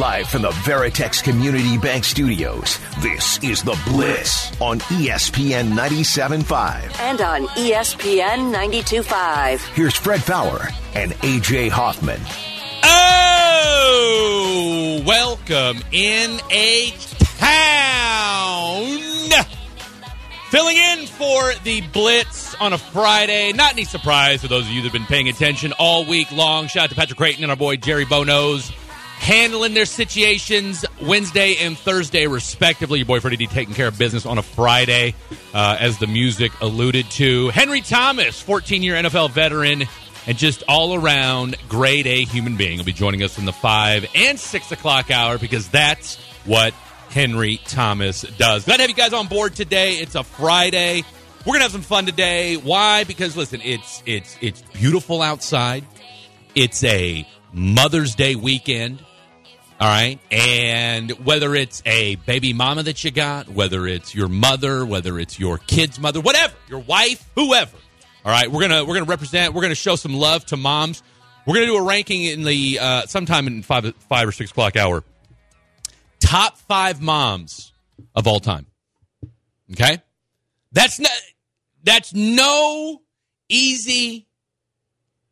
Live from the Veritex Community Bank Studios, this is The Blitz on ESPN 97.5. and on ESPN 92.5. Here's Fred Faour and AJ Hoffman. Oh, welcome in a town. Filling in for the Blitz on a Friday. Not any surprise for those of you that have been paying attention all week long. Shout out to Patrick Creighton and our boy Jerry Bonos handling their situations Wednesday and Thursday, respectively. Your boy Freddie D taking care of business on a Friday, uh, as the music alluded to. Henry Thomas, 14 year NFL veteran and just all around grade A human being, will be joining us in the 5 and 6 o'clock hour because that's what Henry Thomas does. Glad to have you guys on board today. It's a Friday. We're gonna have some fun today. Why? Because listen, it's it's it's beautiful outside. It's a Mother's Day weekend. All right. And whether it's a baby mama that you got, whether it's your mother, whether it's your kid's mother, whatever, your wife, whoever. All right. We're gonna we're gonna represent. We're gonna show some love to moms. We're gonna do a ranking in the uh, sometime in five five or six o'clock hour. Top five moms of all time. Okay. That's not. That's no easy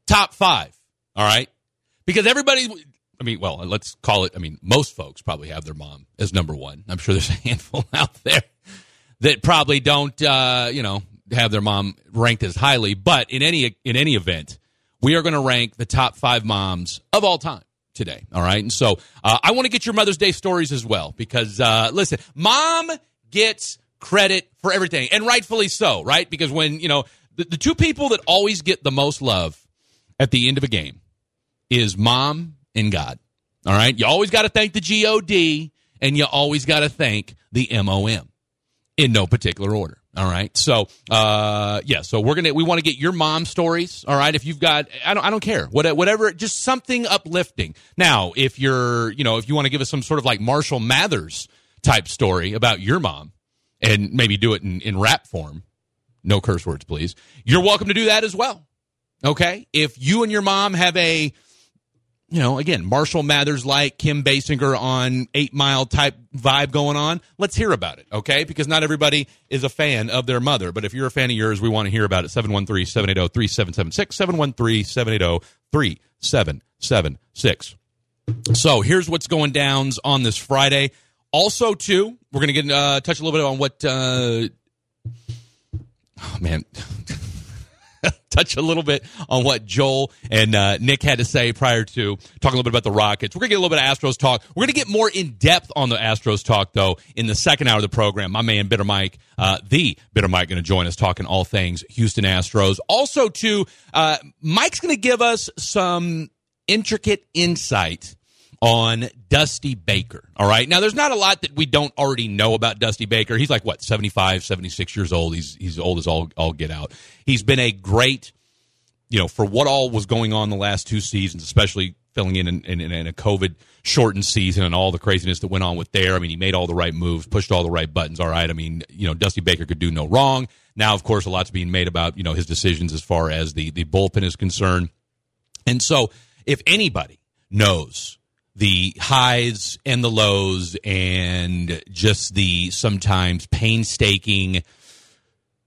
top five. All right. Because everybody, I mean, well, let's call it, I mean, most folks probably have their mom as number one. I'm sure there's a handful out there that probably don't, uh, you know, have their mom ranked as highly. But in any in any event, we are going to rank the top five moms of all time today. All right, and so uh, I want to get your Mother's Day stories as well because uh, listen, mom gets credit for everything, and rightfully so, right? Because when you know the, the two people that always get the most love at the end of a game is mom and God. All right, you always got to thank the G O D, and you always got to thank the M O M in no particular order. All right. So, uh, yeah. So we're gonna we want to get your mom stories. All right. If you've got, I don't, I don't care. What, whatever. Just something uplifting. Now, if you're, you know, if you want to give us some sort of like Marshall Mathers type story about your mom, and maybe do it in in rap form, no curse words, please. You're welcome to do that as well. Okay. If you and your mom have a you know, again, Marshall Mathers like Kim Basinger on Eight Mile type vibe going on. Let's hear about it, okay? Because not everybody is a fan of their mother. But if you're a fan of yours, we want to hear about it. 713 780 3776. 713 780 3776. So here's what's going down on this Friday. Also, too, we're going to get uh, touch a little bit on what. Uh, oh, man. touch a little bit on what Joel and uh, Nick had to say prior to talking a little bit about the Rockets. We're going to get a little bit of Astros talk. We're going to get more in depth on the Astros talk, though, in the second hour of the program. My man, Bitter Mike, uh, the Bitter Mike, going to join us talking all things Houston Astros. Also, too, uh, Mike's going to give us some intricate insight on Dusty Baker. All right. Now, there's not a lot that we don't already know about Dusty Baker. He's like, what, 75, 76 years old. He's, he's old as all, all get out. He's been a great, you know, for what all was going on the last two seasons, especially filling in in, in, in a COVID shortened season and all the craziness that went on with there. I mean, he made all the right moves, pushed all the right buttons. All right. I mean, you know, Dusty Baker could do no wrong. Now, of course, a lot's being made about, you know, his decisions as far as the, the bullpen is concerned. And so, if anybody knows the highs and the lows and just the sometimes painstaking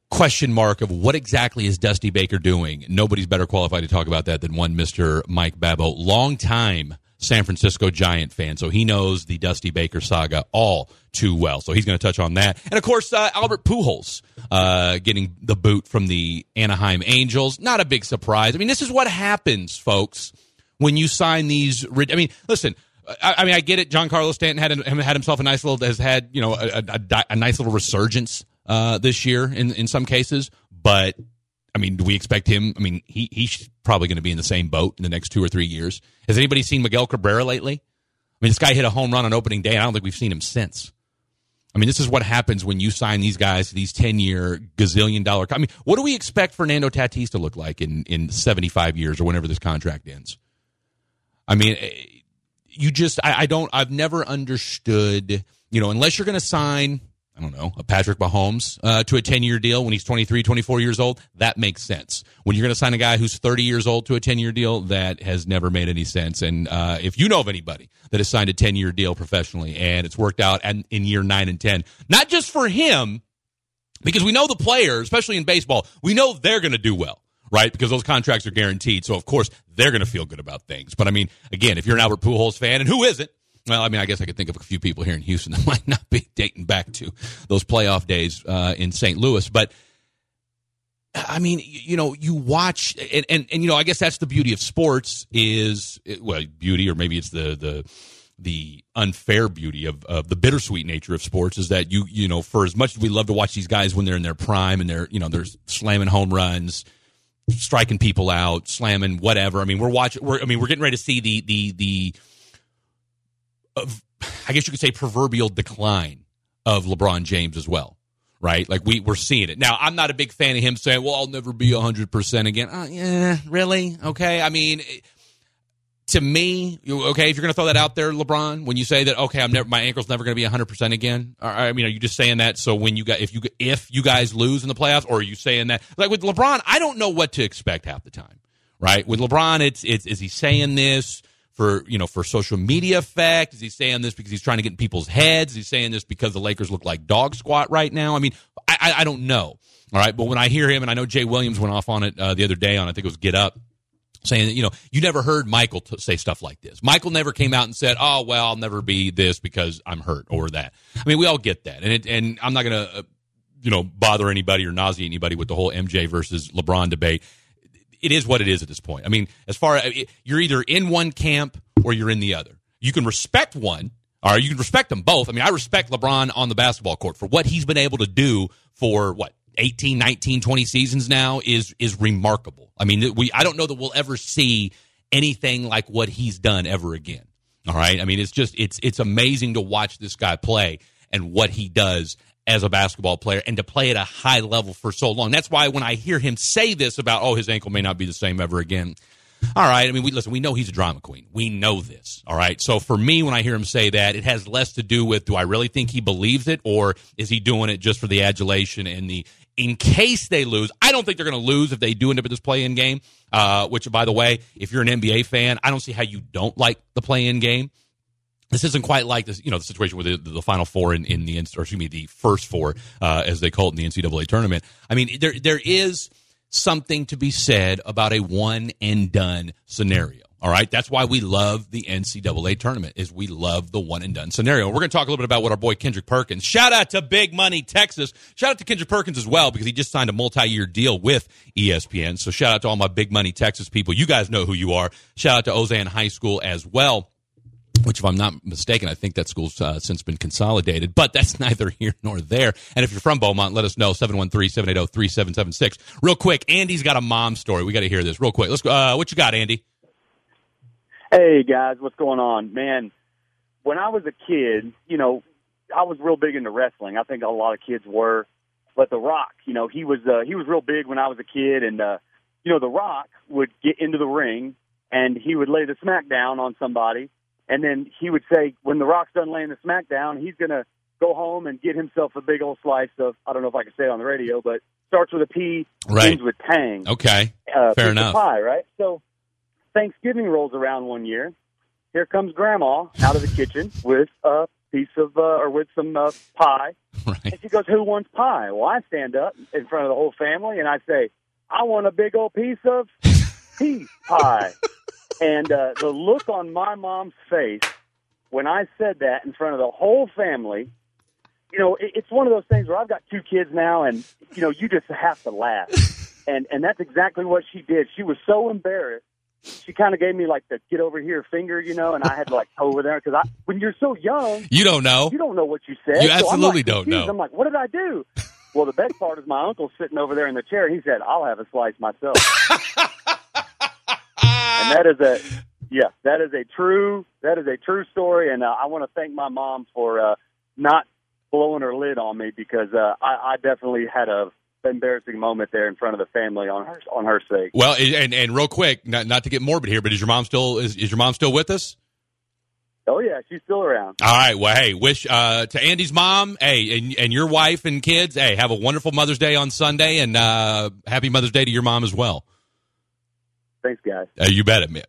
question mark of what exactly is Dusty Baker doing. Nobody's better qualified to talk about that than one Mr. Mike Babbo, longtime San Francisco Giant fan. So he knows the Dusty Baker saga all too well. So he's going to touch on that. And of course, uh, Albert Pujols uh, getting the boot from the Anaheim Angels. Not a big surprise. I mean, this is what happens, folks, when you sign these. I mean, listen. I, mean, I get it. Giancarlo Stanton had had himself a nice little has had you know a, a, a, a nice little resurgence uh, this year in in some cases, but I mean, do we expect him? I mean, he he's probably going to be in the same boat in the next two or three years. Has anybody seen Miguel Cabrera lately? I mean, this guy hit a home run on opening day, and I don't think we've seen him since. I mean, this is what happens when you sign these guys these ten year gazillion dollar. I mean, what do we expect Fernando Tatis to look like in in seventy five years or whenever this contract ends? I mean, eh, you just I, I don't I've never understood. You know, unless you're going to sign I don't know, a Patrick Mahomes uh, to a 10 year deal when he's 23, 24 years old, that makes sense. When you're going to sign a guy who's 30 years old to a 10 year deal, that has never made any sense. And uh, if you know of anybody that has signed a 10 year deal professionally and it's worked out in, in year nine and 10, not just for him, because we know the player, especially in baseball, we know they're going to do well. Right, because those contracts are guaranteed, so of course they're going to feel good about things. But I mean, again, if you're an Albert Pujols fan, and who isn't, well, I mean, I guess I could think of a few people here in Houston that might not be dating back to those playoff days uh, in St. Louis. But I mean, you know, you watch, and, and and you know, I guess that's the beauty of sports is well, beauty, or maybe it's the the the unfair beauty of, of the bittersweet nature of sports is that you you know for as much as we love to watch these guys when they're in their prime and they're you know they're slamming home runs striking people out slamming whatever i mean we're watching we're i mean we're getting ready to see the the the I guess you could say proverbial decline of LeBron James as well, right? Like we we're seeing it now. I'm not a big fan of him saying, "Well, I'll never be 100 percent again." Uh, yeah, really? Okay. I mean, to me, okay, if you're going to throw that out there, LeBron, when you say that, okay, I'm never my ankle's never going to be 100 percent again. I mean, are you just saying that so when you got if you if you guys lose in the playoffs, or are you saying that like with LeBron? I don't know what to expect half the time, right? With LeBron, it's it's is he saying this? for you know for social media effect? Is he saying this because he's trying to get in people's heads? Is he saying this because the Lakers look like dog squat right now? I mean, I, I, I don't know. All right, but when I hear him, and I know Jay Williams went off on it uh, the other day on I think it was Get Up, saying that you know you never heard Michael t- say stuff like this. Michael never came out and said, "Oh well, I'll never be this because I'm hurt" or that. I mean, we all get that, and it, and I'm not going to uh, you know bother anybody or nauseate anybody with the whole MJ versus LeBron debate it is what it is at this point. I mean, as far as you're either in one camp or you're in the other. You can respect one, or you can respect them both. I mean, I respect LeBron on the basketball court for what he's been able to do for what 18, 19, 20 seasons now is is remarkable. I mean, we I don't know that we'll ever see anything like what he's done ever again. All right? I mean, it's just it's it's amazing to watch this guy play and what he does as a basketball player and to play at a high level for so long. That's why when I hear him say this about, oh, his ankle may not be the same ever again. All right. I mean, we listen, we know he's a drama queen. We know this. All right. So for me, when I hear him say that, it has less to do with do I really think he believes it or is he doing it just for the adulation and the in case they lose? I don't think they're going to lose if they do end up at this play in game. Uh, which, by the way, if you're an NBA fan, I don't see how you don't like the play in game this isn't quite like this, you know, the situation with the, the final four in, in the, or excuse me, the first four, uh, as they call it in the NCAA tournament. I mean, there there is something to be said about a one and done scenario. All right, that's why we love the NCAA tournament. Is we love the one and done scenario. We're going to talk a little bit about what our boy Kendrick Perkins. Shout out to Big Money Texas. Shout out to Kendrick Perkins as well because he just signed a multi year deal with ESPN. So shout out to all my Big Money Texas people. You guys know who you are. Shout out to Ozen High School as well which, if I'm not mistaken, I think that school's uh, since been consolidated, but that's neither here nor there. And if you're from Beaumont, let us know, 713-780-3776. Real quick, Andy's got a mom story. We got to hear this real quick. Let's go. Uh, what you got, Andy? Hey guys, what's going on? Man, when I was a kid, you know, I was real big into wrestling. I think a lot of kids were. But The Rock, you know, he was uh, he was real big when I was a kid and uh you know, The Rock would get into the ring and he would lay the smack down on somebody and then he would say when The Rock's done laying the smack down, he's going to go home and get himself a big old slice of I don't know if I can say it on the radio, but starts with a P, Right. ends with tang Okay. uh, Fair enough. pie, right? So Thanksgiving rolls around one year. Here comes Grandma out of the kitchen with a piece of uh, or with some uh, pie, Right. and she goes, "Who wants pie?" Well, I stand up in front of the whole family and I say, "I want a big old piece of pea pie." and uh, the look on my mom's face when I said that in front of the whole family, you know, it's one of those things where I've got two kids now, and you know, you just have to laugh, and and that's exactly what she did. She was so embarrassed. She kind of gave me like the get over here finger, you know, and I had to like go over there because I, when you're so young, You don't know. you don't know what you said. You So absolutely like, don't know. I'm like, what did I do? Well, the best part is my uncle's sitting over there in the chair. He said, "I'll have a slice myself." and that is a yeah, that is a true that is a true story. And uh, I want to thank my mom for uh, not blowing her lid on me because uh, I, I definitely had a embarrassing moment there in front of the family on her on her sake. Well, and and real quick, not, not to get morbid here, but is your mom still is, is your mom still with us? Oh yeah, she's still around. All right. Well, hey, wish uh, to Andy's mom, hey, and, and your wife and kids, hey, have a wonderful Mother's Day on Sunday, and uh, happy Mother's Day to your mom as well. Thanks, guys. Uh, you bet it, man.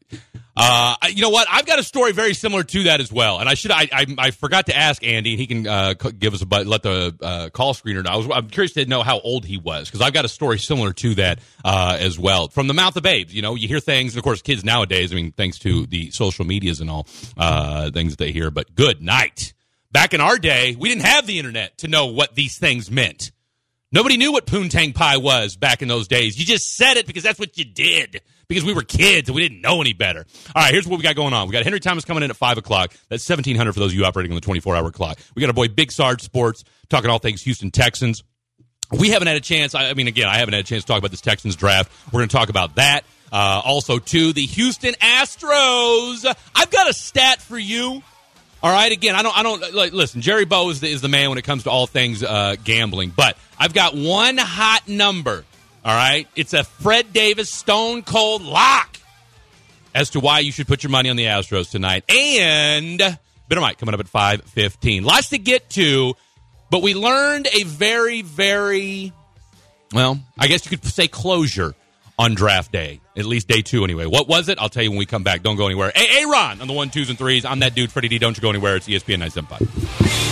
Uh, you know what? I've got a story very similar to that as well, and I should I I, I forgot to ask Andy, and he can uh, give us a let the uh, call screener know. I was, I'm curious to know how old he was because I've got a story similar to that uh, as well from the mouth of babes. You know, you hear things, and of course, kids nowadays. I mean, thanks to the social medias and all uh, things they hear. But good night. Back in our day, we didn't have the internet to know what these things meant. Nobody knew what poontang pie was back in those days. You just said it because that's what you did. Because we were kids and we didn't know any better. All right, here's what we got going on. We got Henry Thomas coming in at five o'clock. That's seventeen hundred for those of you operating on the twenty-four hour clock. We got our boy Big Sarge Sports talking all things Houston Texans. We haven't had a chance. I mean, again, I haven't had a chance to talk about this Texans draft. We're going to talk about that. Uh, also, too, the Houston Astros. I've got a stat for you. All right. Again, I don't. I don't. Like, listen, Jerry Bow is the, is the man when it comes to all things uh, gambling. But I've got one hot number. All right. It's a Fred Davis Stone Cold lock as to why you should put your money on the Astros tonight. And Bitter Mike coming up at five fifteen. Lots to get to, but we learned a very, very well. I guess you could say closure on draft day, at least day two anyway. What was it? I'll tell you when we come back. Don't go anywhere. Hey, Ron on the one, twos, and threes. I'm that dude, Freddie D. Don't you go anywhere. It's ESPN 975.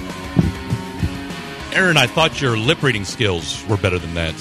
Aaron, I thought your lip reading skills were better than that.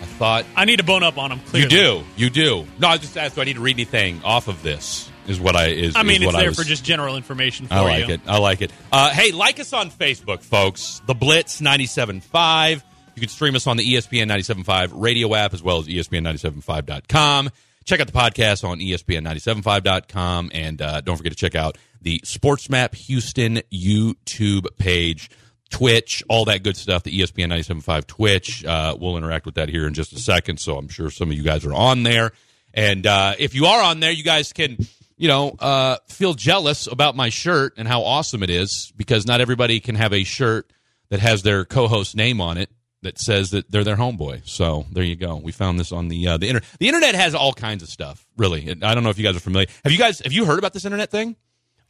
I thought I need to bone up on him. Clearly. you do, you do. No, I just asked. Do I need to read anything off of this? Is what I is. I mean, is it's there was, for just general information for I like you. it. I like it. Uh, hey, like us on Facebook, folks. The Blitz 97.5. You can stream us on the ESPN 97.5 radio app as well as E ESPN975.com. Check out the podcast on E ESPN975.com. And uh, don't forget to check out the Sports Map Houston YouTube page, Twitch, all that good stuff. The ESPN 97.5 Twitch. Uh, we'll interact with that here in just a second. So I'm sure some of you guys are on there. And uh, if you are on there, you guys can you know, uh, feel jealous about my shirt and how awesome it is because not everybody can have a shirt that has their co-host name on it that says that they're their homeboy. So there you go. We found this on the uh, the internet. The internet has all kinds of stuff. Really, I don't know if you guys are familiar. Have you guys have you heard about this internet thing?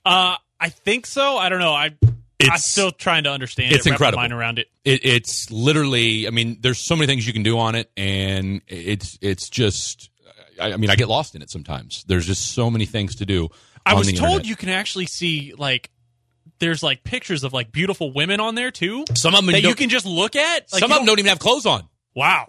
Uh, I think so. I don't know. I I'm still trying to understand. it's it, incredible. mind around it. It, it's literally. I mean, there's so many things you can do on it, and it's it's just. I, I mean, I get lost in it sometimes. There's just so many things to do. I was told internet. you can actually see like there's like pictures of like beautiful women on there too. Some of them that you can just look at. Like, some of them don't even have clothes on. Wow.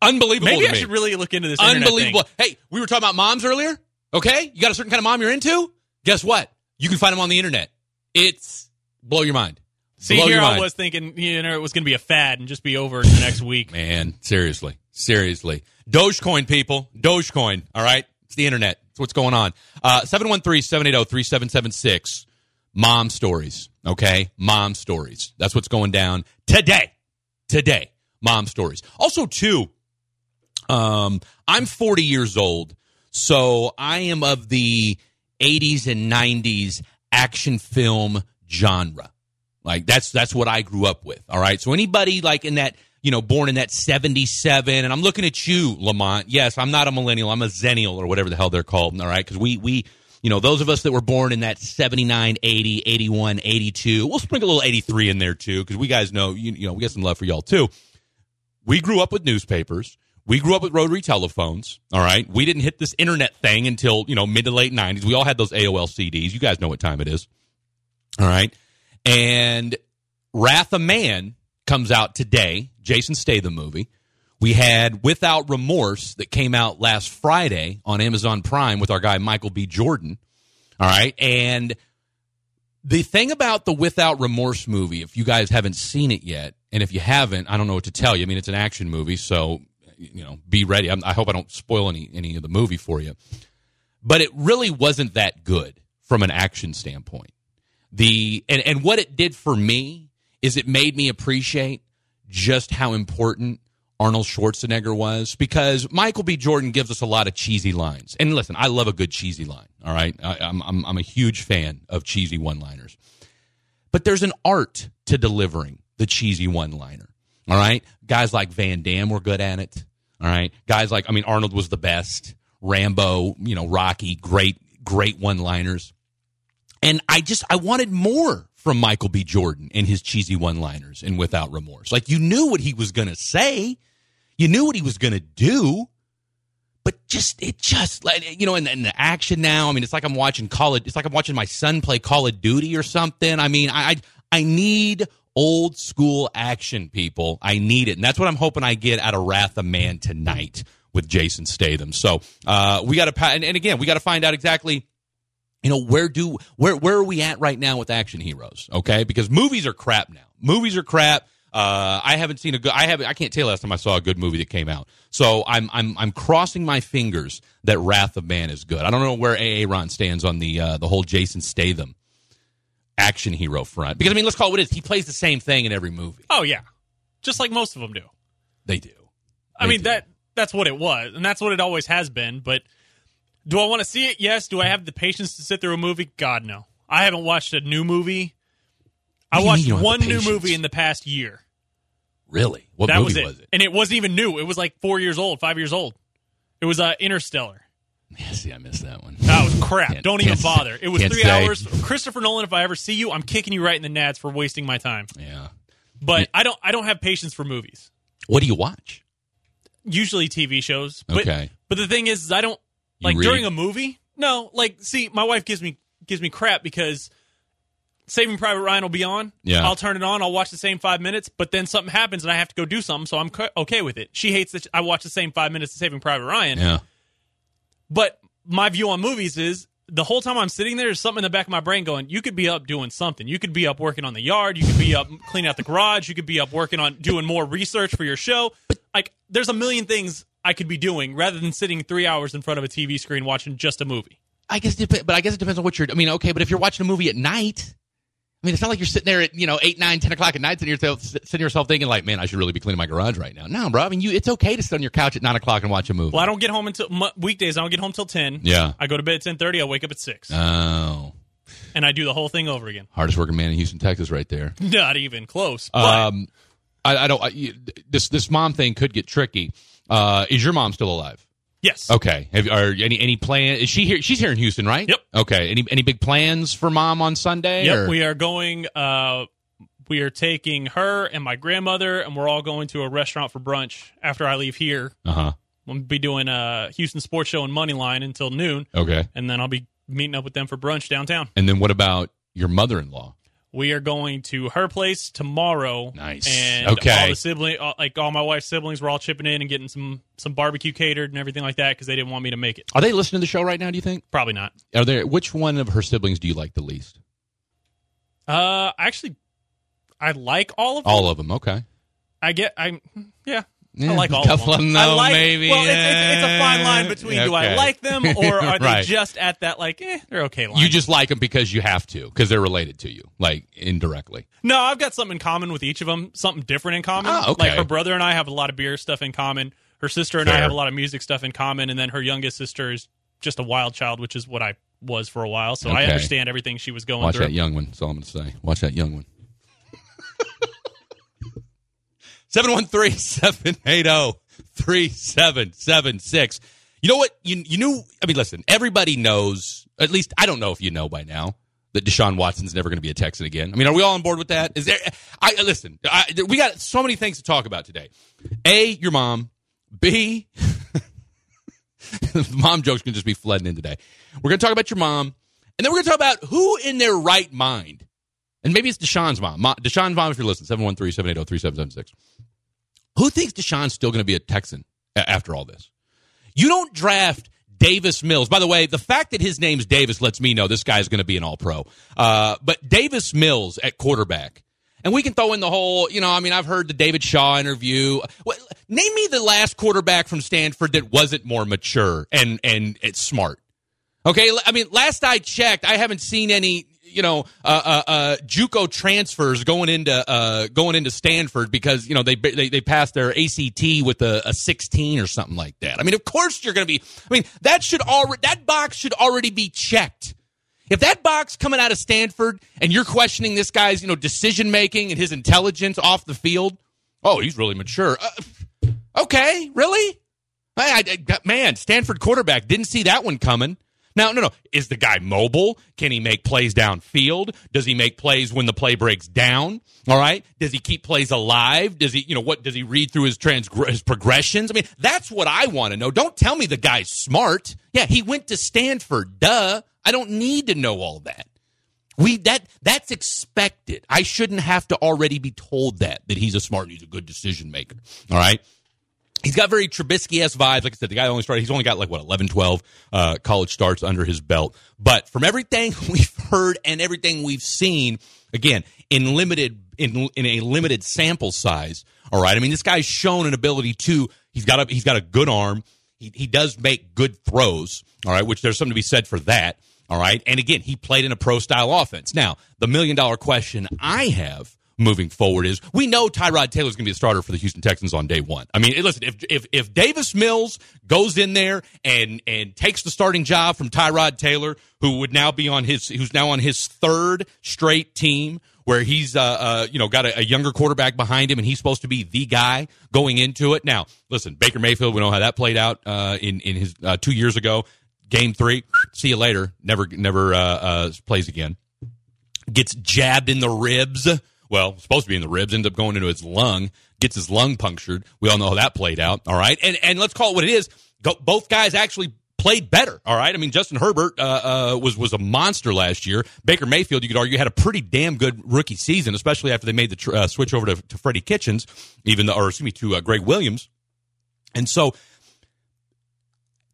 Unbelievable. Maybe I should really look into this. Unbelievable. thing. Hey, we were talking about moms earlier. Okay, you got a certain kind of mom you're into. Guess what? You can find them on the internet. It's blow your mind. See, blow here I mind. was thinking, you know, it was going to be a fad and just be over in the next week. Man, seriously, seriously. Dogecoin, people. Dogecoin. All right, it's the internet. It's what's going on. Uh, Seven one three seven eight zero three seven seven six. Mom stories. Okay, mom stories. That's what's going down today. Today, mom stories. Also, too. Um, I'm 40 years old, so I am of the 80s and 90s action film genre. Like that's that's what I grew up with. All right. So anybody like in that, you know, born in that 77 and I'm looking at you, Lamont. Yes, I'm not a millennial. I'm a xennial or whatever the hell they're called. All right? Cuz we we You know, those of us that were born in that 79, 80, 81, 82, we'll sprinkle a little 83 in there too, because we guys know, you, you know, we got some love for y'all too. We grew up with newspapers. We grew up with rotary telephones. All right. We didn't hit this internet thing until, you know, mid to late 90s. We all had those AOL CDs. You guys know what time it is. All right. And Wrath of Man comes out today, Jason Statham movie. We had Without Remorse that came out last Friday on Amazon Prime with our guy Michael B. Jordan. All right. And the thing about the Without Remorse movie, if you guys haven't seen it yet, and if you haven't, I don't know what to tell you. I mean, it's an action movie, so you know, be ready. I'm, I hope I don't spoil any any of the movie for you. But it really wasn't that good from an action standpoint. The and and what it did for me is it made me appreciate just how important Arnold Schwarzenegger was because Michael B. Jordan gives us a lot of cheesy lines. And listen, I love a good cheesy line. All right, I, I'm, I'm I'm a huge fan of cheesy one-liners, but there's an art to delivering the cheesy one-liner. All right, guys like Van Damme were good at it. All right, guys like I mean Arnold was the best. Rambo, you know, Rocky, great great one-liners. And I just I wanted more from Michael B. Jordan and his cheesy one-liners and without remorse. Like you knew what he was going to say, you knew what he was going to do, but just it just like you know, in, in the action now. I mean, it's like I'm watching Call of. It's like I'm watching my son play Call of Duty or something. I mean, I I, I need old school action, people. I need it, and that's what I'm hoping I get out of Wrath of Man tonight with Jason Statham. So uh, we got to, and, and again, we got to find out exactly you know where do where where are we at right now with action heroes okay because movies are crap now movies are crap uh, I haven't seen a good. I haven't. I can't tell you last time I saw a good movie that came out. So I'm I'm I'm crossing my fingers that Wrath of Man is good. I don't know where AA Ron stands on the uh, the whole Jason Statham action hero front because I mean let's call it what it is. He plays the same thing in every movie. Oh yeah, just like most of them do. They do. I They mean do. that that's what it was, and that's what it always has been. But do I want to see it? Yes. Do I have the patience to sit through a movie? God no. I haven't watched a new movie. I What do you mean watched you don't have one the new patience? movie in the past year. really. What that movie was it. and it wasn't even new. It was like four years old, five years old. It was uh, Interstellar. Yeah, see, I missed that one. That was crap. Can't- Don't even bother. It was three say. hours. Christopher Nolan, if I ever see you, I'm kicking you right in the nads for wasting my time. Yeah. But Yeah. I don't. I don't have patience for movies. What do you watch? Usually TV shows. But, Okay. But the thing is, is I don't like during a movie. No, like see, my wife gives me gives me crap because Saving Private Ryan will be on. Yeah. I'll turn it on. I'll watch the same five minutes, but then something happens and I have to go do something, so I'm okay with it. She hates that I watch the same five minutes of Saving Private Ryan. Yeah. But my view on movies is the whole time I'm sitting there, there's something in the back of my brain going, you could be up doing something. You could be up working on the yard. You could be up cleaning out the garage. You could be up working on doing more research for your show. Like, there's a million things I could be doing rather than sitting three hours in front of a TV screen watching just a movie. I guess, but I guess it depends on what you're. I mean, okay, but if you're watching a movie at night, I mean, it's not like you're sitting there at you know eight, nine, ten o'clock at night, sitting yourself sitting yourself thinking like, man, I should really be cleaning my garage right now. No, bro. I mean, you, it's okay to sit on your couch at nine o'clock and watch a movie. Well, I don't get home until weekdays. I don't get home till ten. Yeah. I go to bed at ten thirty. I wake up at six, Oh, and I do the whole thing over again. hardest working man in Houston, Texas, right there. Not even close. But Um, I, I don't. I, this this mom thing could get tricky. Uh, is your mom still alive? Yes, Okay. Have are any any plan? Is she here? She's here in Houston, right? Yep. Okay. Any any big plans for mom on Sunday? Yep, or- we are going. Uh, we are taking her and my grandmother, and we're all going to a restaurant for brunch after I leave here. Uh huh. We'll be doing a Houston Sports Show and Moneyline until noon, Okay. and then I'll be meeting up with them for brunch downtown. And then what about your mother in law? We are going to her place tomorrow. Nice. And Okay. all the sibling, like all my wife's siblings, were all chipping in and getting some some barbecue catered and everything like that because they didn't want me to make it. Are they listening to the show right now? Do you think? Probably not. Are there? Which one of her siblings do you like the least? Uh, actually, I like all of them. All of them. Okay. I get. I yeah. Yeah, I like all couple of them. of them, I like, maybe, Well, it's, it's, it's a fine line between do I like them or are they Right. just at that like eh, they're okay line. You just like them because you have to, because they're related to you, like indirectly. no, I've got something in common with each of them. Something different in common. Oh, okay. Like her brother and I have a lot of beer stuff in common. Her sister and I have a lot of music stuff in common, and then her youngest sister is just a wild child, which is what I was for a while. So I understand everything she was going Watch through. that young one. That's all I'm going to say. Watch that young one. 713 780 3776. You know what? You you knew. I mean, listen. Everybody knows. At least I don't know if you know by now that Deshaun Watson's never going to be a Texan again. I mean, are we all on board with that? Is there? I listen. I, we got so many things to talk about today. A, your mom. B, mom jokes can just be flooding in today. We're going to talk about your mom, and then we're going to talk about who in their right mind, and maybe it's Deshaun's mom. Deshaun's mom, if you're listening, 713 780 3776. Who thinks Deshaun's still going to be a Texan after all this? You don't draft Davis Mills. By the way, the fact that his name's Davis lets me know this guy's going to be an all pro. Uh, but Davis Mills at quarterback. And we can throw in the whole, you know, I mean, I've heard the David Shaw interview. What, name me the last quarterback from Stanford that wasn't more mature and, and it's smart. Okay. I mean, last I checked, I haven't seen any, you know, uh, uh, uh, JUCO transfers going into uh, going into Stanford because you know they they, they passed their ACT with a, a 16 or something like that. I mean, of course you're going to be. I mean, that should already that box should already be checked. If that box coming out of Stanford and you're questioning this guy's you know decision making and his intelligence off the field, oh, he's really mature. Uh, okay, really? I, I, man, Stanford quarterback didn't see that one coming. Now, no, no. Is the guy mobile? Can he make plays downfield? Does he make plays when the play breaks down? All right. Does he keep plays alive? Does he, you know, what does he read through his trans his progressions? I mean, that's what I want to know. Don't tell me the guy's smart. Yeah, he went to Stanford. Duh. I don't need to know all that. We that that's expected. I shouldn't have to already be told that that he's a smart, he's a good decision maker. All right. He's got very Trubisky esque vibes. Like I said, the guy only started, he's only got like, what, 11, 12 uh, college starts under his belt. But from everything we've heard and everything we've seen, again, in limited, in, in a limited sample size, all right. I mean, this guy's shown an ability to, he's got a, he's got a good arm. He, he does make good throws, all right, which there's something to be said for that. All right. And again, he played in a pro style offense. Now, the million dollar question I have moving forward is we know Tyrod Taylor's going to be the starter for the Houston Texans on day one. I mean, listen, if if if Davis Mills goes in there and and takes the starting job from Tyrod Taylor, who would now be on his who's now on his third straight team. Where he's, uh, uh, you know, got a, a younger quarterback behind him, and he's supposed to be the guy going into it. Now, listen, Baker Mayfield, we know how that played out uh, in in his uh, two years ago. Game three, see you later. Never, never uh, uh, plays again. Gets jabbed in the ribs well, supposed to be in the ribs, ends up going into his lung, gets his lung punctured. We all know how that played out. All right, and and let's call it what it is. Go, both guys actually played better. All right, I mean Justin Herbert uh, uh, was was a monster last year. Baker Mayfield, you could argue, had a pretty damn good rookie season, especially after they made the tr- uh, switch over to, to Freddie Kitchens, even though, or excuse me, to uh, Gregg Williams, and so.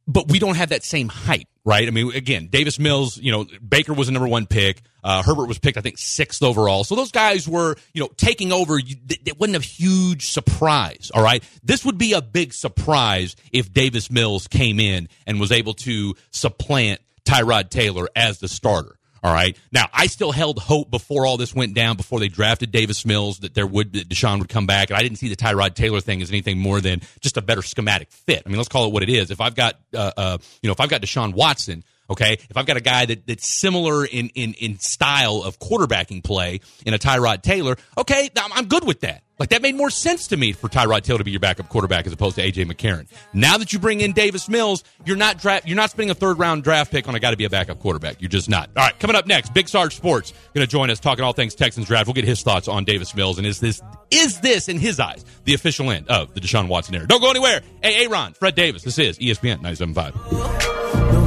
But we don't have that same hype right? I mean, again, Davis Mills, you know, Baker was the number one pick. Uh, Herbert was picked, I think, sixth overall. So those guys were, you know, taking over. It wasn't a huge surprise, all right? This would be a big surprise if Davis Mills came in and was able to supplant Tyrod Taylor as the starter. All right. Now, I still held hope before all this went down, before they drafted Davis Mills, that there would that Deshaun would come back, and I didn't see the Tyrod Taylor thing as anything more than just a better schematic fit. I mean, let's call it what it is. If I've got, uh, uh, you know, if I've got Deshaun Watson, okay, if I've got a guy that that's similar in in in style of quarterbacking play in a Tyrod Taylor, okay, I'm, I'm good with that. Like that made more sense to me for Tyrod Taylor to be your backup quarterback as opposed to AJ McCarron. Now that you bring in Davis Mills, you're not draft, you're not spending a third round draft pick on a guy to be a backup quarterback. You're just not. All right, coming up next, Big Sarge Sports going to join us talking all things Texans draft. We'll get his thoughts on Davis Mills and is this is this in his eyes the official end of the Deshaun Watson era? Don't go anywhere. Hey, Aaron, Fred Davis. This is ESPN 97.5.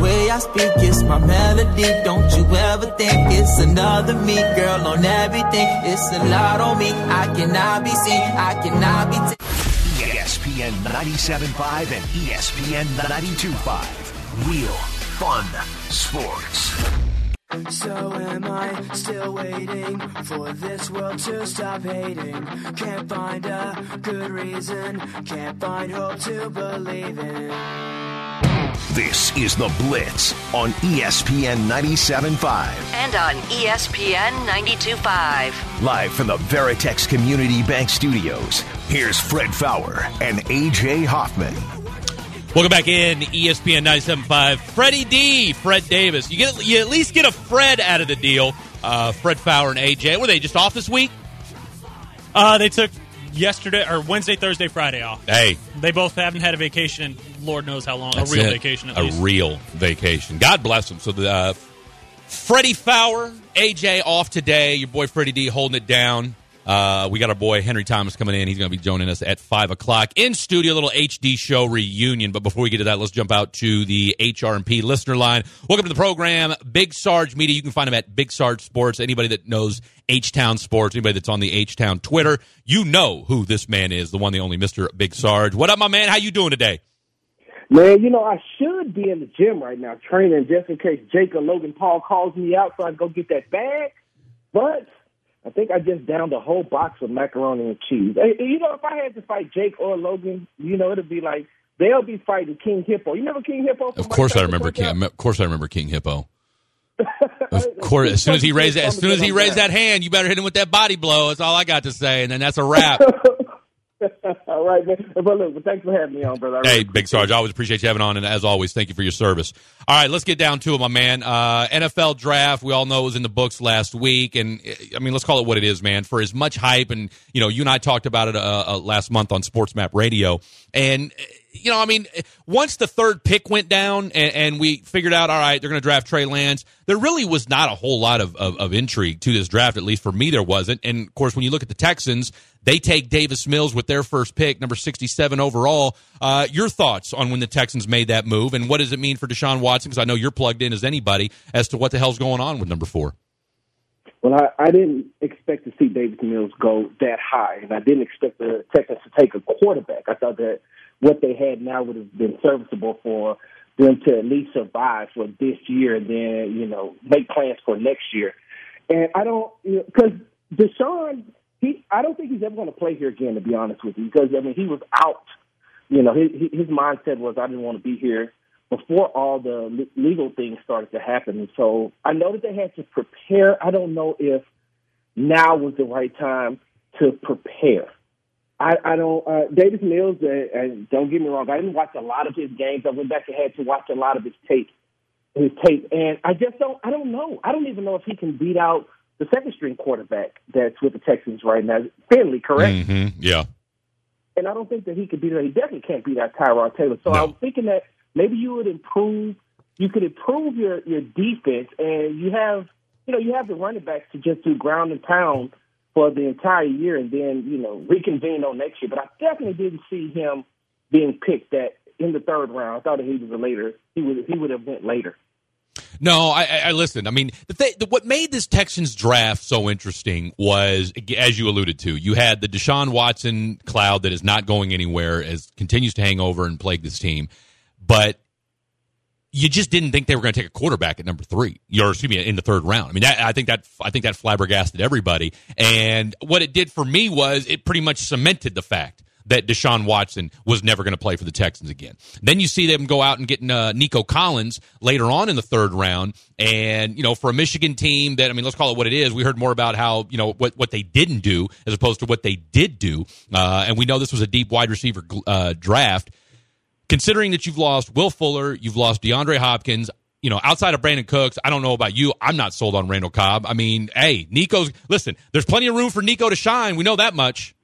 The way I speak is my melody. Don't you ever think it's another me, girl, on everything. It's a lot on me. I cannot be seen. I cannot be. T- ESPN 97.5 and ESPN 92.5. Real fun sports. So am I still waiting for this world to stop hating? Can't find a good reason, can't find hope to believe in. This is The Blitz on ESPN 97.5. And on ESPN 92.5. Live from the Veritex Community Bank Studios, here's Fred Faour and AJ Hoffman. Welcome back in ESPN 97.5. Freddie D, Fred Davis. You get you at least get a Fred out of the deal. Uh, Fred Faour and AJ. Were they just off this week? Uh, they took yesterday or Wednesday, Thursday, Friday off. Hey, They both haven't had a vacation Lord knows how long. That's a real it. vacation, at a least. real vacation. God bless them. So the uh, Freddie Faour, AJ off today. Your boy Freddie D holding it down. Uh, we got our boy Henry Thomas coming in. He's going to be joining us at five o'clock in studio. Little HD show reunion. But before we get to that, let's jump out to the HRP listener line. Welcome to the program, Big Sarge Media. You can find him at Big Sarge Sports. Anybody that knows H Town Sports, anybody that's on the H Town Twitter, you know who this man is. The one, the only Mister Big Sarge. What up, my man? How you doing today? Man, you know, I should be in the gym right now training just in case Jake or Logan Paul calls me out so I can go get that bag. But I think I just downed a whole box of macaroni and cheese. You know, if I had to fight Jake or Logan, you know, it'd be like they'll be fighting King Hippo. You remember King Hippo? Of course, I remember King. Of course, I remember King Hippo. Of course, as soon as he raised as soon as he raised that hand, you better hit him with that body blow. That's all I got to say, and then that's a wrap. All right, man. But look, but thanks for having me on, brother. Hey, Big Sarge, I always appreciate you having on, and as always, thank you for your service. All right, let's get down to it, my man. Uh, NFL draft, we all know it was in the books last week, and I mean, let's call it what it is, man. For as much hype, and you know, you and I talked about it uh, uh, last month on Sports Map Radio, and you know, I mean, once the third pick went down and, and we figured out, all right, they're going to draft Trey Lance, there really was not a whole lot of, of, of intrigue to this draft. At least for me, there wasn't. And of course, when you look at the Texans, they take Davis Mills with their first pick, number 67 overall. Uh, your thoughts on when the Texans made that move and what does it mean for Deshaun Watson? Because I know you're plugged in as anybody as to what the hell's going on with number four. Well, I, I didn't expect to see Davis Mills go that high, and I didn't expect the Texans to take a quarterback. I thought that what they had now would have been serviceable for them to at least survive for this year, and then you know make plans for next year. And I don't because Deshaun, he I don't think he's ever going to play here again. To be honest with you, because I mean he was out. You know, his his mindset was I didn't want to be here before all the legal things started to happen. And so I know that they had to prepare. I don't know if now was the right time to prepare. I, I don't. Uh, Davis Mills, uh, and don't get me wrong, I didn't watch a lot of his games. I went back and had to watch a lot of his tape, his tape, and I just don't. I don't know. I don't even know if he can beat out the second string quarterback that's with the Texans right now, Finley. Correct? Mm-hmm. Yeah. and I don't think that he could beat that. He definitely can't beat that Tyrod Taylor. So No. I was thinking that maybe you would improve. You could improve your your defense, and you have you know you have the running backs to just do ground and pound for the entire year, and then you know reconvene on next year. But I definitely didn't see him being picked that in the third round. I thought that he was a later. He would he would have went later. No, I, I, I listen. I mean, the th- the, what made this Texans draft so interesting was, as you alluded to, you had the Deshaun Watson cloud that is not going anywhere, as continues to hang over and plague this team, but you just didn't think they were going to take a quarterback at number three, or excuse me, in the third round. I mean, that, I think that I think that flabbergasted everybody. And what it did for me was it pretty much cemented the fact that Deshaun Watson was never going to play for the Texans again. Then you see them go out and get uh, Nico Collins later on in the third round, and you know, for a Michigan team that I mean, let's call it what it is. We heard more about how you know what what they didn't do as opposed to what they did do, uh, and we know this was a deep wide receiver uh, draft. Considering that you've lost Will Fuller, you've lost DeAndre Hopkins, you know, outside of Brandin Cooks, I don't know about you. I'm not sold on Randall Cobb. I mean, hey, Nico's listen. There's plenty of room for Nico to shine. We know that much.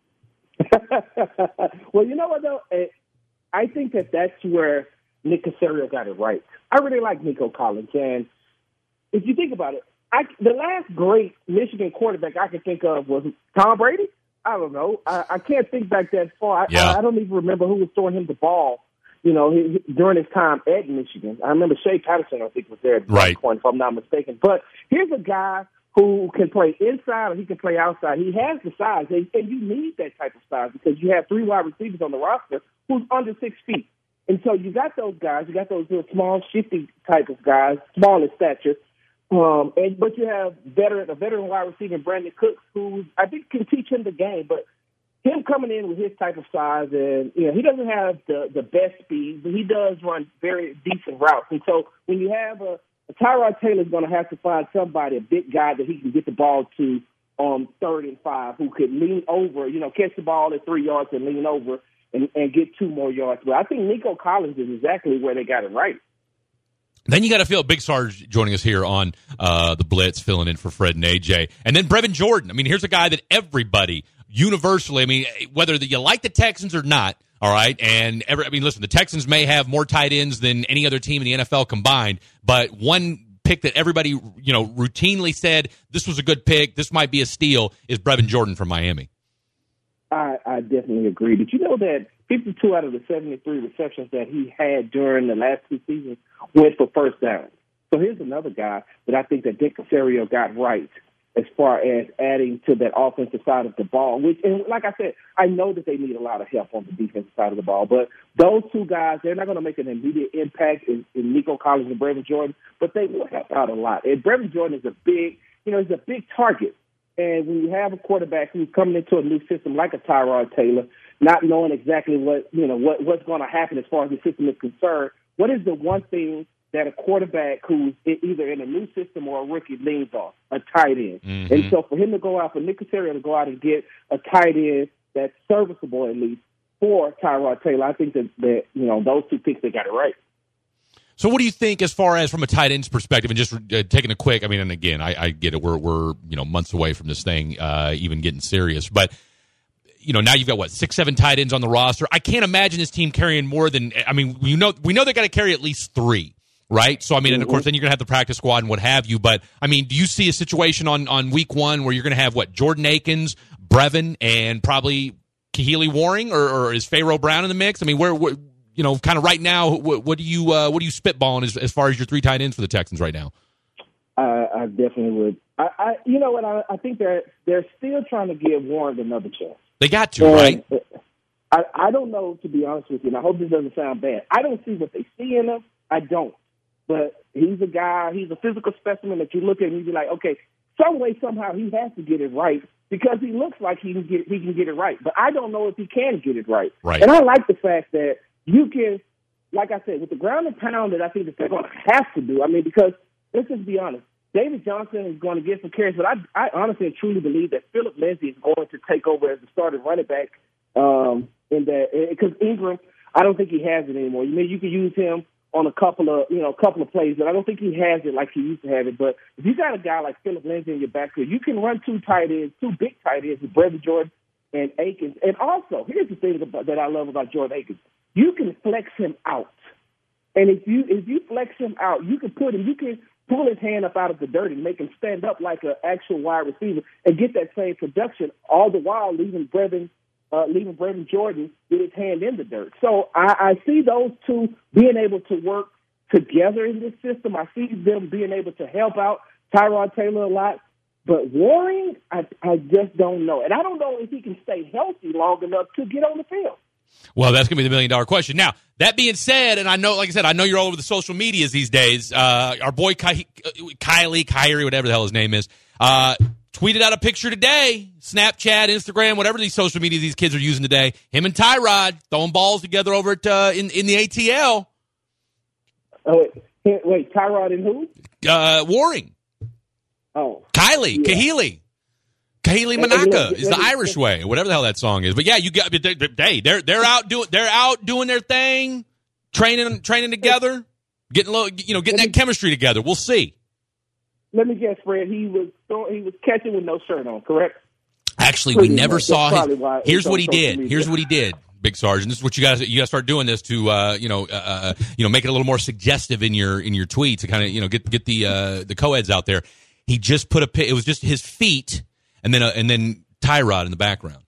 well, you know what though? Eh, I think that that's where Nick Caserio got it right. I really like Nico Collins, and if you think about it, I, the last great Michigan quarterback I can think of was Tom Brady. I don't know. I, I can't think back that far. I, Yeah. I, I don't even remember who was throwing him the ball. You know, he, during his time at Michigan, I remember Shea Patterson. I think was there at Right. one point, if I'm not mistaken. But here's a guy who can play inside or he can play outside. He has the size, and, and you need that type of size because you have three wide receivers on the roster who's under six feet. And so you got those guys, you got those little small, shifty type of guys, small in stature. Um, and but you have veteran a veteran wide receiver, Brandin Cooks, who I think can teach him the game. But him coming in with his type of size, and you know, he doesn't have the the best speed, but he does run very decent routes. And so when you have a, a Tyrod Taylor's going to have to find somebody, a big guy that he can get the ball to on third and five, who could lean over, you know, catch the ball at three yards and lean over and, and get two more yards. But I think Nico Collins is exactly where they got it right. Then you got to feel Big Sarge joining us here on uh, the Blitz, filling in for Fred and AJ, and then Brevin Jordan. I mean, here's a guy that everybody universally, I mean, whether you like the Texans or not, all right, and every, I mean, listen, the Texans may have more tight ends than any other team in the NFL combined, but one pick that everybody you know routinely said this was a good pick, this might be a steal, is Brevin Jordan from Miami. I, I definitely agree. Did you know that 52 out of the 73 receptions that he had during the last two seasons went for first down? So here's another guy that I think that Dick Caserio got right as far as adding to that offensive side of the ball. Which, and like I said, I know that they need a lot of help on the defensive side of the ball, but those two guys, they're not going to make an immediate impact in, in Nico Collins and Brevin Jordan, but they will help out a lot. And Brevin Jordan is a big, you know, he's a big target. And when you have a quarterback who's coming into a new system like a Tyrod Taylor, not knowing exactly what you know what what's going to happen as far as the system is concerned, what is the one thing that a quarterback who's either in a new system or a rookie leans on? A tight end. Mhm. And so for him to go out, for Nick Caserio to go out and get a tight end that's serviceable at least for Tyrod Taylor, I think that that you know those two picks they got it right. So, what do you think as far as from a tight end's perspective, and just uh, taking a quick? I mean, and again, I, I get it. We're we're you know months away from this thing uh, even getting serious, but you know now you've got what six, seven tight ends on the roster. I can't imagine this team carrying more than. I mean, you know, we know they got to carry at least three. Right, so I mean, and of course, then you're gonna have the practice squad and what have you. But I mean, do you see a situation on on week one where you're gonna have what Jordan Akins, Brevin, and probably Kahale Warring, or, or is Pharaoh Brown in the mix? I mean, where, where you know, kind of right now, what, what do you uh, what do you spitballing as, as far as your three tight ends for the Texans right now? I, I definitely would. I, I you know what? I, I think they're they're still trying to give Warren another chance. They got to right. And, uh, I, I don't know, to be honest with you, and I hope this doesn't sound bad. I don't see what they see in him. I don't. But he's a guy, he's a physical specimen that you look at and you be like, okay, some way, somehow he has to get it right because he looks like he can get he can get it right. But I don't know if he can get it right. Right. And I like the fact that you can, like I said, with the ground and pound that I think that they're going to have to do. I mean, because let's just be honest. David Johnson is going to get some carries, but I, I honestly and truly believe that Phillip Lindsay is going to take over as the starting running back. Um, in that because Ingram, I don't think he has it anymore. You mean you can use him on a couple of you know a couple of plays, but I don't think he has it like he used to have it. But if you got a guy like Phillip Lindsay in your backfield, you can run two tight ends, two big tight ends with Brevin Jordan and Akins. And also, here's the thing about, that I love about Jordan Akins: you can flex him out. And if you if you flex him out, you can put him, you can pull his hand up out of the dirt and make him stand up like an actual wide receiver and get that same production, all the while leaving Brevin uh, leaving Brevin Jordan with his hand in the dirt. So I, I see those two being able to work together in this system. I see them being able to help out Tyrod Taylor a lot. But Warring, I, I just don't know. And I don't know if he can stay healthy long enough to get on the field. Well, that's going to be the million dollar question. Now, that being said, and I know, like I said, I know you're all over the social medias these days. Uh, our boy Ky- Kylie, Kyrie, whatever the hell his name is, uh, tweeted out a picture today. Snapchat, Instagram, whatever these social media these kids are using today. Him and Tyrod throwing balls together over at uh, in in the ATL. Oh, wait, wait Tyrod and who? Uh, Warring, Oh, Kylie, Yeah. Kahale. And Manaka is the Irish way, whatever the hell that song is. But yeah, you got. They, they, they're they're out doing they're out doing their thing, training training together, getting little, you know, getting that chemistry together. We'll see. Let me guess, Fred. He was throw- he was catching with no shirt on, correct? Actually, we never much. saw That's probably his. why it's Here's what he did. media. Here's what he did. Big Sergeant, this is what you guys you guys start doing this to uh, you know uh, uh, you know make it a little more suggestive in your in your tweets to kind of you know get get the uh, the co-eds out there. He just put a it was just his feet and then uh, and then Tyrod in the background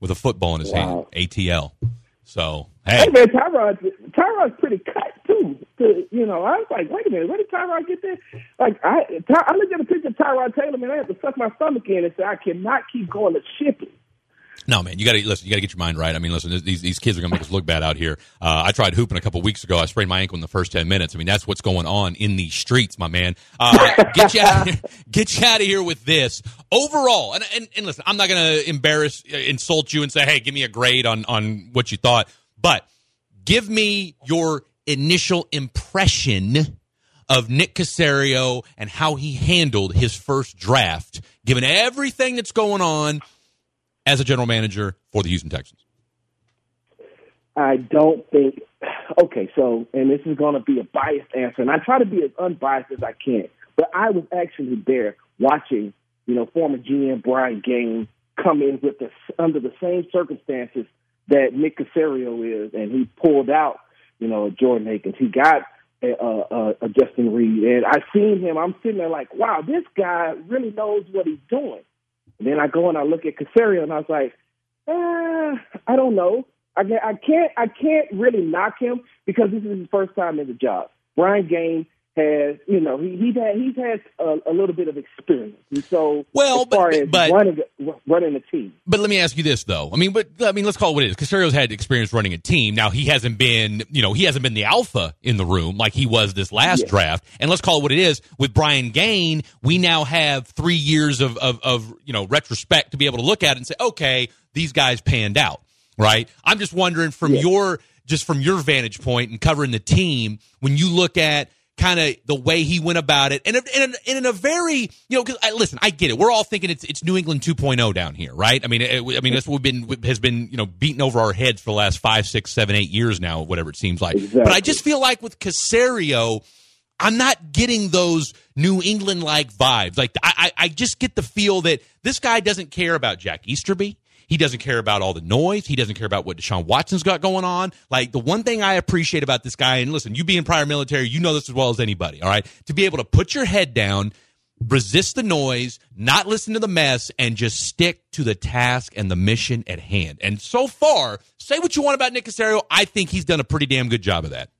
with a football in his Wow. hand. ATL. So hey, Hey man, Tyrod Tyrod's pretty cut too. To, you know, I was like, wait a minute, where did Tyrod get this? Like, I Ty, I looked at a picture of Tyrod Taylor, man, I had to suck my stomach in and say, I cannot keep going to shipping. No, man, you got to listen. You got to get your mind right. I mean, listen, these these kids are going to make us look bad out here. Uh, I tried hooping a couple weeks ago. I sprained my ankle in the first ten minutes. I mean, that's what's going on in these streets, my man. Uh, get you out, of here, get you out of here with this. Overall, and and, and listen, I'm not going to embarrass, uh, insult you, and say, hey, give me a grade on on what you thought, but give me your initial impression of Nick Caserio and how he handled his first draft, given everything that's going on as a general manager for the Houston Texans? I don't think. Okay, so and this is going to be a biased answer, and I try to be as unbiased as I can. But I was actually there watching, you know, former GM Brian Gaines come in with the under the same circumstances that Nick Caserio is, and he pulled out, you know, Jordan Akins. He got a, a, a Justin Reid, and I seen him. I'm sitting there like, wow, this guy really knows what he's doing. And then I go and I look at Caserio, and I was like, eh, I don't know. I can't, I can't really knock him because this is his first time in the job. Brian Gaines has, you know, he, he's had he's had a, a little bit of experience, and so Well, as far but- as but- running running a team, But let me ask you this though. I mean, but I mean, let's call it what it is. Caserio's had experience running a team. Now he hasn't been, you know, he hasn't been the alpha in the room like he was this last Yeah. draft. And let's call it what it is. With Brian Gain, we now have three years of, of, of you know retrospect to be able to look at it and say, okay, these guys panned out, right? I'm just wondering from Yeah. your just from your vantage point and covering the team when you look at kind of the way he went about it. And, and, and in a very you know because I, listen i get it. We're all thinking it's it's new england 2.0 down here right? I mean it, i mean that's what we've been has been you know beaten over our heads for the last five six seven eight years now whatever it seems like. But i just feel like with Caserio I'm not getting those New England like vibes. Like I, I, I just get the feel that this guy doesn't care about Jack Easterby. He doesn't care about all the noise. He doesn't care about what Deshaun Watson's got going on. Like the one thing I appreciate about this guy, and listen, you being prior military, you know this as well as anybody. All right, to be able to put your head down, resist the noise, not listen to the mess, and just stick to the task and the mission at hand. And so far, say what you want about Nick Caserio, I think he's done a pretty damn good job of that.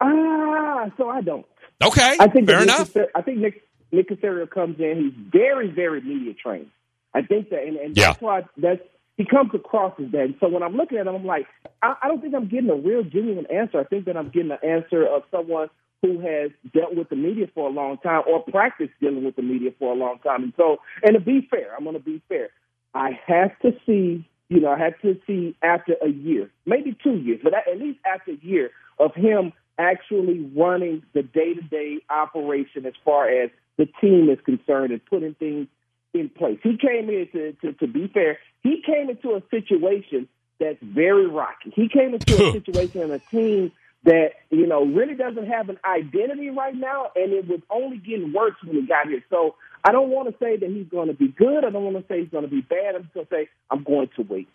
ah, so I don't. Okay, I think fair enough. Caserio- I think Nick Nick Caserio comes in. He's very, very media trained. I think that, and, and Yeah. that's why that's he comes across as that. And so when I'm looking at him, I'm like, I, I don't think I'm getting a real genuine answer. I think that I'm getting an answer of someone who has dealt with the media for a long time or practiced dealing with the media for a long time. And so, and to be fair, I'm going to be fair. I have to see, you know, I have to see after a year, maybe two years, but at least after a year of him actually running the day-to-day operation as far as the team is concerned and putting things in place. He came in to, to, to be fair, he came into a situation that's very rocky. He came into a situation and a team that, you know, really doesn't have an identity right now, and it was only getting worse when he got here. So I don't want to say that he's going to be good. I don't want to say he's going to be bad. I'm just going to say I'm going to wait.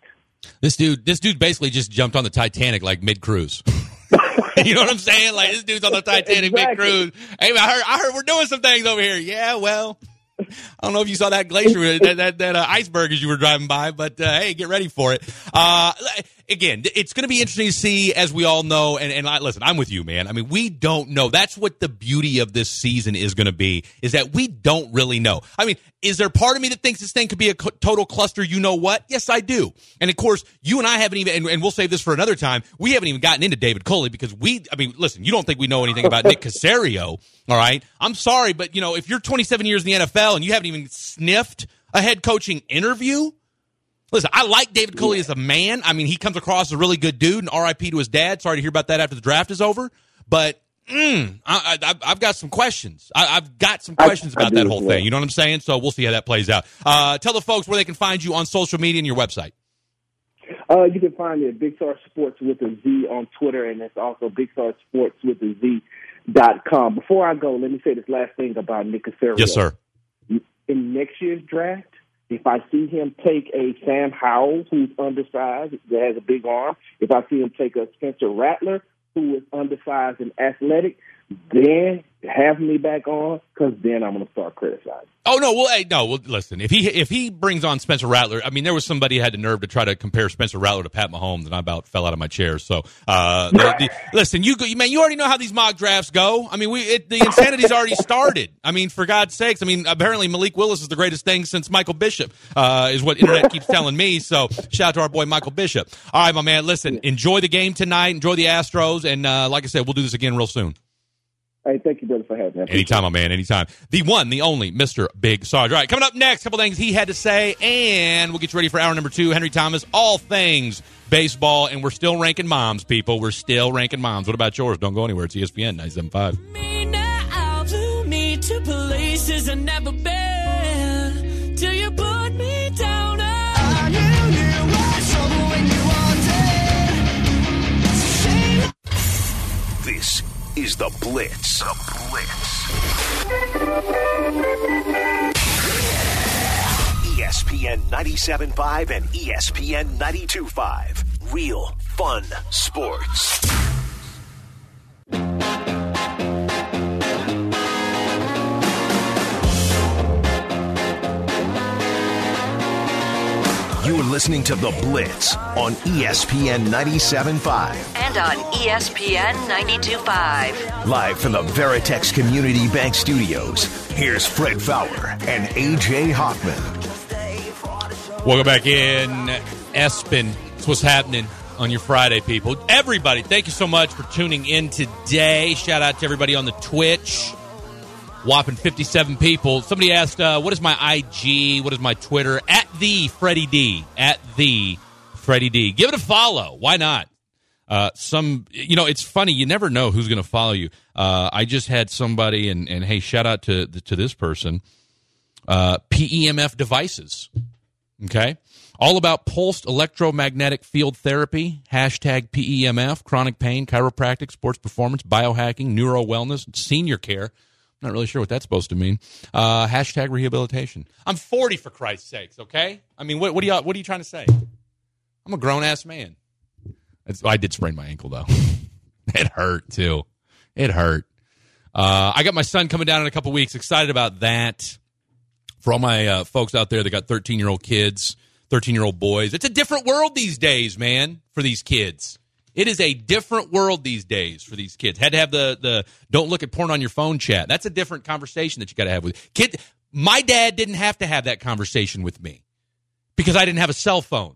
This dude, this dude basically just jumped on the Titanic like mid cruise. you know what I'm saying? Like this dude's on the Titanic mid cruise. Hey, man, I heard, I heard we're doing some things over here. Yeah, well, I don't know if you saw that glacier, that that, that uh, iceberg as you were driving by, but uh, hey, get ready for it. Uh, again, it's going to be interesting to see, as we all know. And, and I, listen, I'm with you, man. I mean, we don't know. That's what the beauty of this season is going to be, is that we don't really know. I mean, is there part of me that thinks this thing could be a total cluster? You know what? Yes, I do. And of course, you and I haven't even, and, and we'll save this for another time. We haven't even gotten into David Culley because we, I mean, listen, you don't think we know anything about Nick Caserio, all right? I'm sorry, but you know, if you're 27 years in the NFL and you haven't even sniffed a head coaching interview, Listen, I like David Culley as a man. I mean, he comes across as a really good dude, and RIP to his dad. Sorry to hear about that after the draft is over. But mm, I, I, I've got some questions. I, I've got some questions I about do that whole thing. You know what I'm saying? So we'll see how that plays out. Uh, tell the folks where they can find you on social media and your website. Uh, you can find me at Big Star Sports with a Z on Twitter, and it's also Big Star Sports with a Z dot com. Before I go, let me say this last thing about Nick Caserio. Yes, sir. In next year's draft, if I see him take a Sam Howell who's undersized that has a big arm, if I see him take a Spencer Rattler who is undersized and athletic, then have me back on because then I'm going to start criticizing. Oh no, well, hey, no, well, listen. If he if he brings on Spencer Rattler, I mean, there was somebody who had the nerve to try to compare Spencer Rattler to Pat Mahomes, and I about fell out of my chair. So, uh, the, the, listen, you you man, you already know how these mock drafts go. I mean, we it, the insanity's already started. I mean, for God's sakes, I mean, apparently Malik Willis is the greatest thing since Michael Bishop, uh, is what internet keeps telling me. So, shout out to our boy Michael Bishop. All right, my man. Listen, enjoy the game tonight. Enjoy the Astros, and uh, like I said, we'll do this again real soon. Hey, thank you, brother, for having me. Anytime, my man. Anytime. The one, the only, Mr. Big Sarge. All right, coming up next, couple things he had to say, and we'll get you ready for hour number two. Henry Thomas, all things baseball, and we're still ranking moms, people. We're still ranking moms. What about yours? Don't go anywhere. It's ESPN 975. me now to me to places I've never been. Is the Blitz. The Blitz. ESPN 97.5 and ESPN 92.5. Real fun sports. Listening to The Blitz on ESPN 97.5. And on ESPN 92.5. Live from the Veritex Community Bank Studios, here's Fred Faour and AJ Hoffman. Welcome back in, Espen. That's what's happening on your Friday, people. Everybody, thank you so much for tuning in today. Shout out to everybody on the Twitch. Whopping 57 people. Somebody asked, uh, what is my IG? What is my Twitter? At the Freddie D. At the Freddie D. Give it a follow. Why not? Uh, some, you know, it's funny. You never know who's going to follow you. Uh, I just had somebody, and, and hey, shout out to to this person. Uh, PEMF devices. Okay. All about pulsed electromagnetic field therapy, hashtag PEMF, chronic pain, chiropractic, sports performance, biohacking, neuro wellness, senior care. Not really sure what that's supposed to mean. Uh, hashtag rehabilitation. I'm 40 for Christ's sakes, okay? I mean, what, what, are, you, what are you trying to say? I'm a grown ass man. It's, I did sprain my ankle, though. it hurt, too. It hurt. Uh, I got my son coming down in a couple weeks. Excited about that for all my uh, folks out there that got 13 year old kids, 13 year old boys. It's a different world these days, man, for these kids. It is a different world these days for these kids. Had to have the the don't look at porn on your phone chat. That's a different conversation that you got to have with kid. My dad didn't have to have that conversation with me because I didn't have a cell phone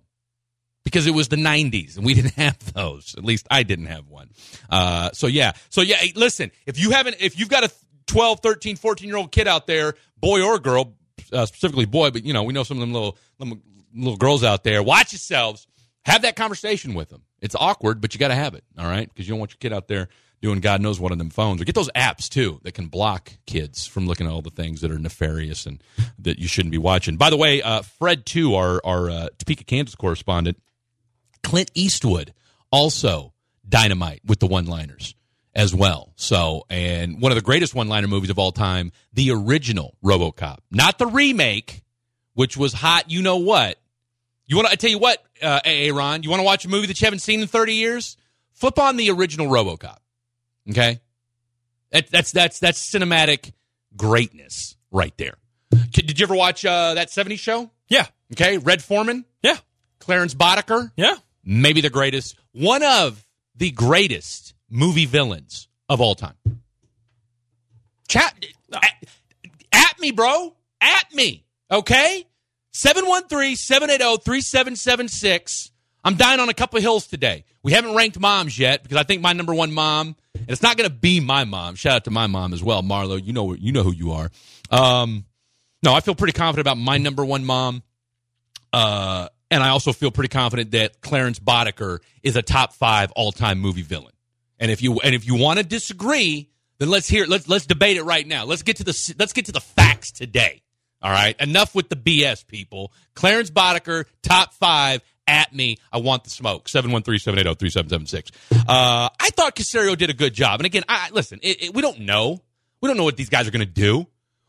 because it was the 90s and we didn't have those. At least I didn't have one. Uh, so yeah. So yeah, listen, if you haven't if you've got a 12, 13, 14 year old kid out there, boy or girl, uh, specifically boy, but you know, we know some of them little little, little girls out there. Watch yourselves. Have that conversation with them. It's awkward, but you got to have it, all right? Because you don't want your kid out there doing God knows what on them phones. Or get those apps too that can block kids from looking at all the things that are nefarious and that you shouldn't be watching. By the way, uh, Fred too, our our uh, Topeka, Kansas correspondent, Clint Eastwood also dynamite with the one-liners as well. So, and one of the greatest one-liner movies of all time, the original RoboCop, not the remake, which was hot. You know what? You want to? I tell you what, uh, Aaron, you want to watch a movie that you haven't seen in thirty years? Flip on the original RoboCop. Okay, that, that's that's that's cinematic greatness right there. Did you ever watch uh, that '70s show? Yeah. Okay, Red Foreman, Yeah. Clarence Boddicker, Yeah. maybe the greatest, one of the greatest movie villains of all time. Chat at, at me, bro. At me. Okay? 713-780-3776. I'm dying on a couple of hills today. We haven't ranked moms yet because I think my number one mom, and it's not going to be my mom. Shout out to my mom as well, Marlo. You know, you know who you are. Um, no, I feel pretty confident about my number one mom. Uh, and I also feel pretty confident that Clarence Boddicker is a top five all time movie villain. And if you and if you want to disagree, then let's hear let's let's debate it right now. Let's get to the let's get to the facts today. All right, enough with the BS, people. Clarence Boddicker, top five. At me, I want the smoke. 713-780-3776. Uh, I thought Caserio did a good job. And again, I listen. It, it, we don't know. We don't know what these guys are going to do.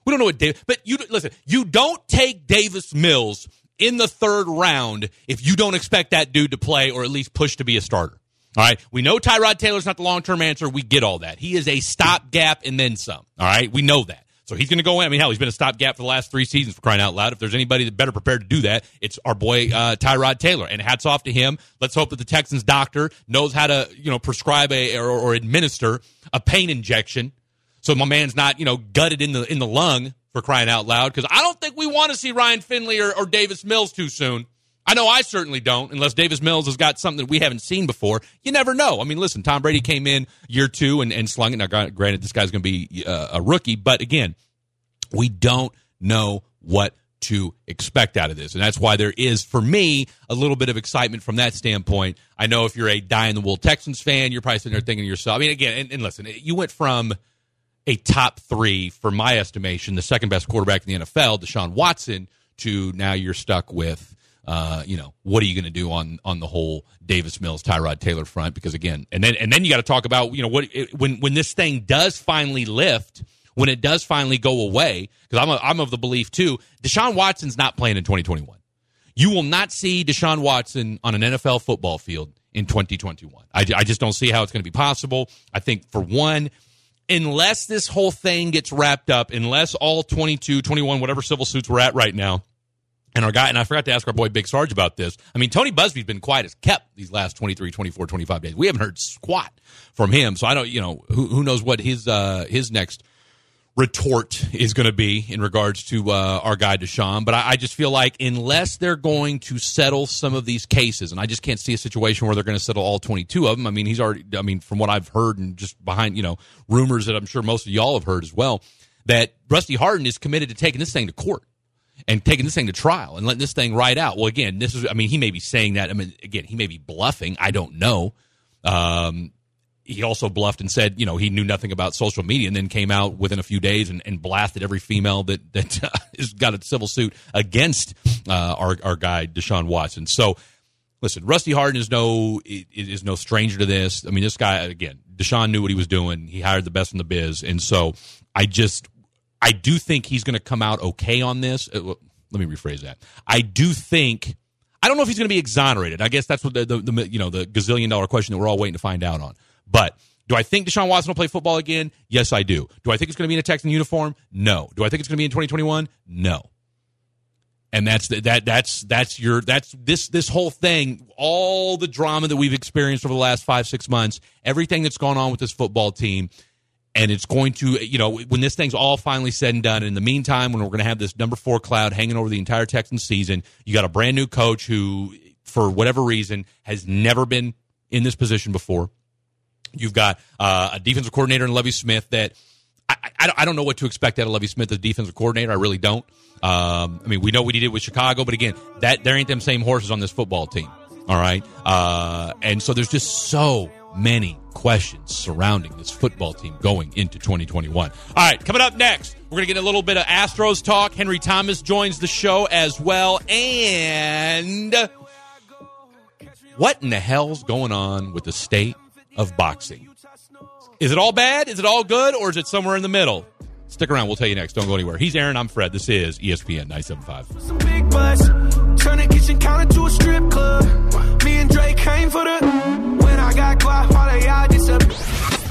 We don't know what Dave. But you listen. You don't take Davis Mills in the third round if you don't expect that dude to play or at least push to be a starter. All right. We know Tyrod Taylor's not the long term answer. We get all that. He is a stopgap and then some. All right. We know that. So he's going to go in. I mean, hell, he's been a stopgap for the last three seasons for crying out loud. If there's anybody that better prepared to do that, it's our boy uh, Tyrod Taylor. And hats off to him. Let's hope that the Texans doctor knows how to, you know, prescribe a or, or administer a pain injection, so my man's not, you know, gutted in the in the lung for crying out loud. Because I don't think we want to see Ryan Finley or, or Davis Mills too soon. I know I certainly don't, unless Davis Mills has got something that we haven't seen before. You never know. I mean, listen, Tom Brady came in year two and, and slung it. Now, granted, this guy's going to be uh, a rookie, but again, we don't know what to expect out of this. And that's why there is, for me, a little bit of excitement from that standpoint. I know if you're a die in the wool Texans fan, you're probably sitting there thinking to yourself, I mean, again, and, and listen, you went from a top three, for my estimation, the second best quarterback in the NFL, Deshaun Watson, to now you're stuck with uh, you know, what are you going to do on on the whole Davis Mills, Tyrod Taylor front? Because again, and then and then you got to talk about you know what it, when when this thing does finally lift, when it does finally go away, because I'm, a, I'm of the belief too, Deshaun Watson's not playing in 2021. You will not see Deshaun Watson on an NFL football field in 2021. I, I just don't see how it's going to be possible. I think, for one, unless this whole thing gets wrapped up, unless all 22, 21, whatever civil suits we're at right now, and our guy, and I forgot to ask our boy Big Sarge about this. I mean, Tony Buzbee's been quiet as kept these last 23, 24, 25 days. We haven't heard squat from him. So I don't, you know, who, who knows what his, uh, his next retort is going to be in regards to uh, our guy Deshaun. But I, I just feel like unless they're going to settle some of these cases, and I just can't see a situation where they're going to settle all 22 of them. I mean, he's already, I mean, from what I've heard and just behind, you know, rumors that I'm sure most of y'all have heard as well, that Rusty Hardin is committed to taking this thing to court and taking this thing to trial and letting this thing ride out. Well, again, this is, I mean, he may be saying that. I mean, again, he may be bluffing. I don't know. Um, he also bluffed and said, you know, he knew nothing about social media and then came out within a few days and, and blasted every female that, that uh, has got a civil suit against uh, our, our guy, Deshaun Watson. So, listen, Rusty Hardin is no is no stranger to this. I mean, this guy again, Deshaun knew what he was doing. He hired the best in the biz, and so I just I do think he's going to come out okay on this. Uh, let me rephrase that. I do think I don't know if he's going to be exonerated. I guess that's what the, the, the you know the gazillion dollar question that we're all waiting to find out on. But do I think Deshaun Watson will play football again? Yes, I do. Do I think it's going to be in a Texan uniform? No. Do I think it's going to be in 2021? No. And that's that that's that's your that's this this whole thing, all the drama that we've experienced over the last five six months, everything that's gone on with this football team, and it's going to you know when this thing's all finally said and done. In the meantime, when we're going to have this number four cloud hanging over the entire Texan season, you got a brand new coach who, for whatever reason, has never been in this position before. You've got uh, a defensive coordinator in Lovie Smith that I, I, I don't know what to expect out of Lovie Smith as a defensive coordinator. I really don't. Um, I mean, we know what he did with Chicago, but again, that there ain't them same horses on this football team. All right, uh, and so there's just so many questions surrounding this football team going into 2021. All right, coming up next, we're going to get a little bit of Astros talk. Henry Thomas joins the show as well, and what in the hell's going on with the state of boxing? Is it all bad? Is it all good? Or is it somewhere in the middle? Stick around. We'll tell you next. Don't go anywhere. He's Aaron. I'm Fred. This is ESPN 975.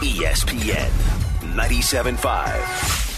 ESPN 97.5.